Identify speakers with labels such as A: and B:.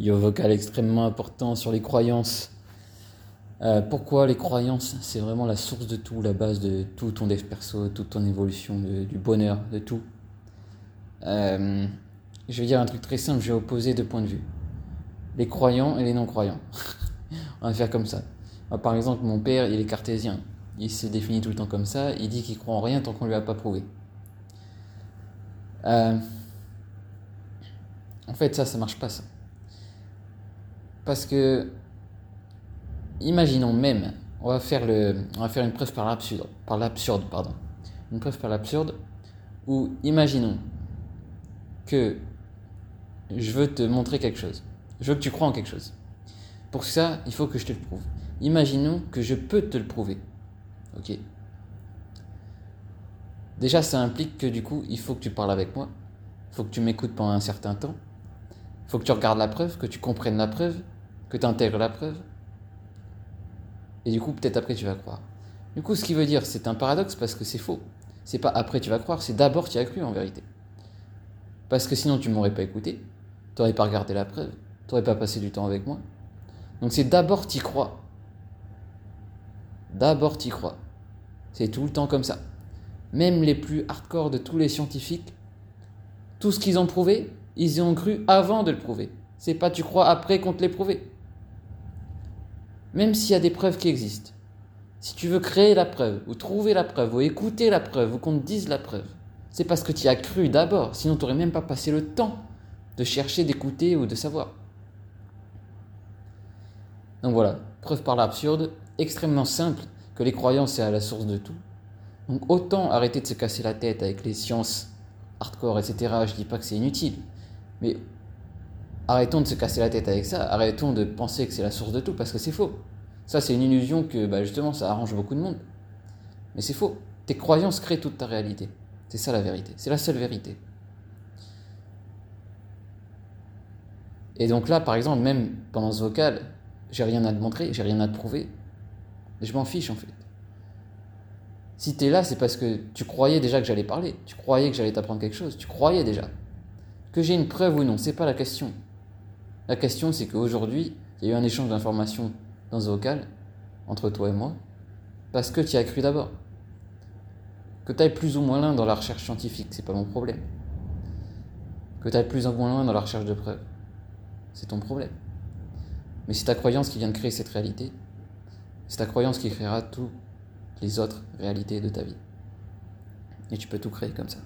A: Yo vocal extrêmement important sur les croyances. Euh, pourquoi les croyances C'est vraiment la source de tout, la base de tout ton dev perso, toute ton évolution, du bonheur, de tout. Euh, je vais dire un truc très simple, je vais opposer deux points de vue. Les croyants et les non-croyants. On va faire comme ça. Par exemple, mon père, il est cartésien. Il se définit tout le temps comme ça. Il dit qu'il croit en rien tant qu'on ne lui a pas prouvé. Euh, en fait, ça, ça marche pas, ça. Parce que, imaginons même, on va faire, une preuve par l'absurde, par l'absurde, pardon. Une preuve par l'absurde, où imaginons que je veux te montrer quelque chose. Je veux que tu crois en quelque chose. Pour ça, il faut que je te le prouve. Imaginons que je peux te le prouver. Ok Déjà, ça implique que du coup, il faut que tu parles avec moi. Il faut que tu m'écoutes pendant un certain temps. Faut que tu regardes la preuve, que tu comprennes la preuve, que tu intègres la preuve. Et du coup, peut-être après, tu vas croire. Du coup, ce qui veut dire, c'est un paradoxe parce que c'est faux. C'est pas après tu vas croire, c'est d'abord tu as cru en vérité. Parce que sinon, tu m'aurais pas écouté, tu n'aurais pas regardé la preuve, tu n'aurais pas passé du temps avec moi. Donc c'est d'abord y crois. D'abord y crois. C'est tout le temps comme ça. Même les plus hardcore de tous les scientifiques, tout ce qu'ils ont prouvé, ils y ont cru avant de le prouver. C'est pas tu crois après qu'on te l'ait prouvé. Même s'il y a des preuves qui existent. Si tu veux créer la preuve, ou trouver la preuve, ou écouter la preuve, ou qu'on te dise la preuve, c'est parce que tu y as cru d'abord. Sinon, tu n'aurais même pas passé le temps de chercher, d'écouter ou de savoir. Donc voilà, preuve par l'absurde, extrêmement simple, que les croyances c'est à la source de tout. Donc autant arrêter de se casser la tête avec les sciences hardcore, etc. Je dis pas que c'est inutile, mais arrêtons de se casser la tête avec ça, arrêtons de penser que c'est la source de tout, parce que c'est faux. Ça, c'est une illusion que bah, justement ça arrange beaucoup de monde. Mais c'est faux. Tes croyances créent toute ta réalité. C'est ça la vérité. C'est la seule vérité. Et donc là, par exemple, même pendant ce vocal, j'ai rien à te montrer, j'ai rien à te prouver. Je m'en fiche en fait. Si tu es là, c'est parce que tu croyais déjà que j'allais parler. Tu croyais que j'allais t'apprendre quelque chose. Tu croyais déjà. Que j'ai une preuve ou non, c'est pas la question. La question, c'est qu'aujourd'hui, il y a eu un échange d'informations dans ce vocal entre toi et moi parce que tu as cru d'abord. Que tu ailles plus ou moins loin dans la recherche scientifique, c'est pas mon problème. Que tu ailles plus ou moins loin dans la recherche de preuves, c'est ton problème. Mais c'est ta croyance qui vient de créer cette réalité. C'est ta croyance qui créera toutes les autres réalités de ta vie. Et tu peux tout créer comme ça.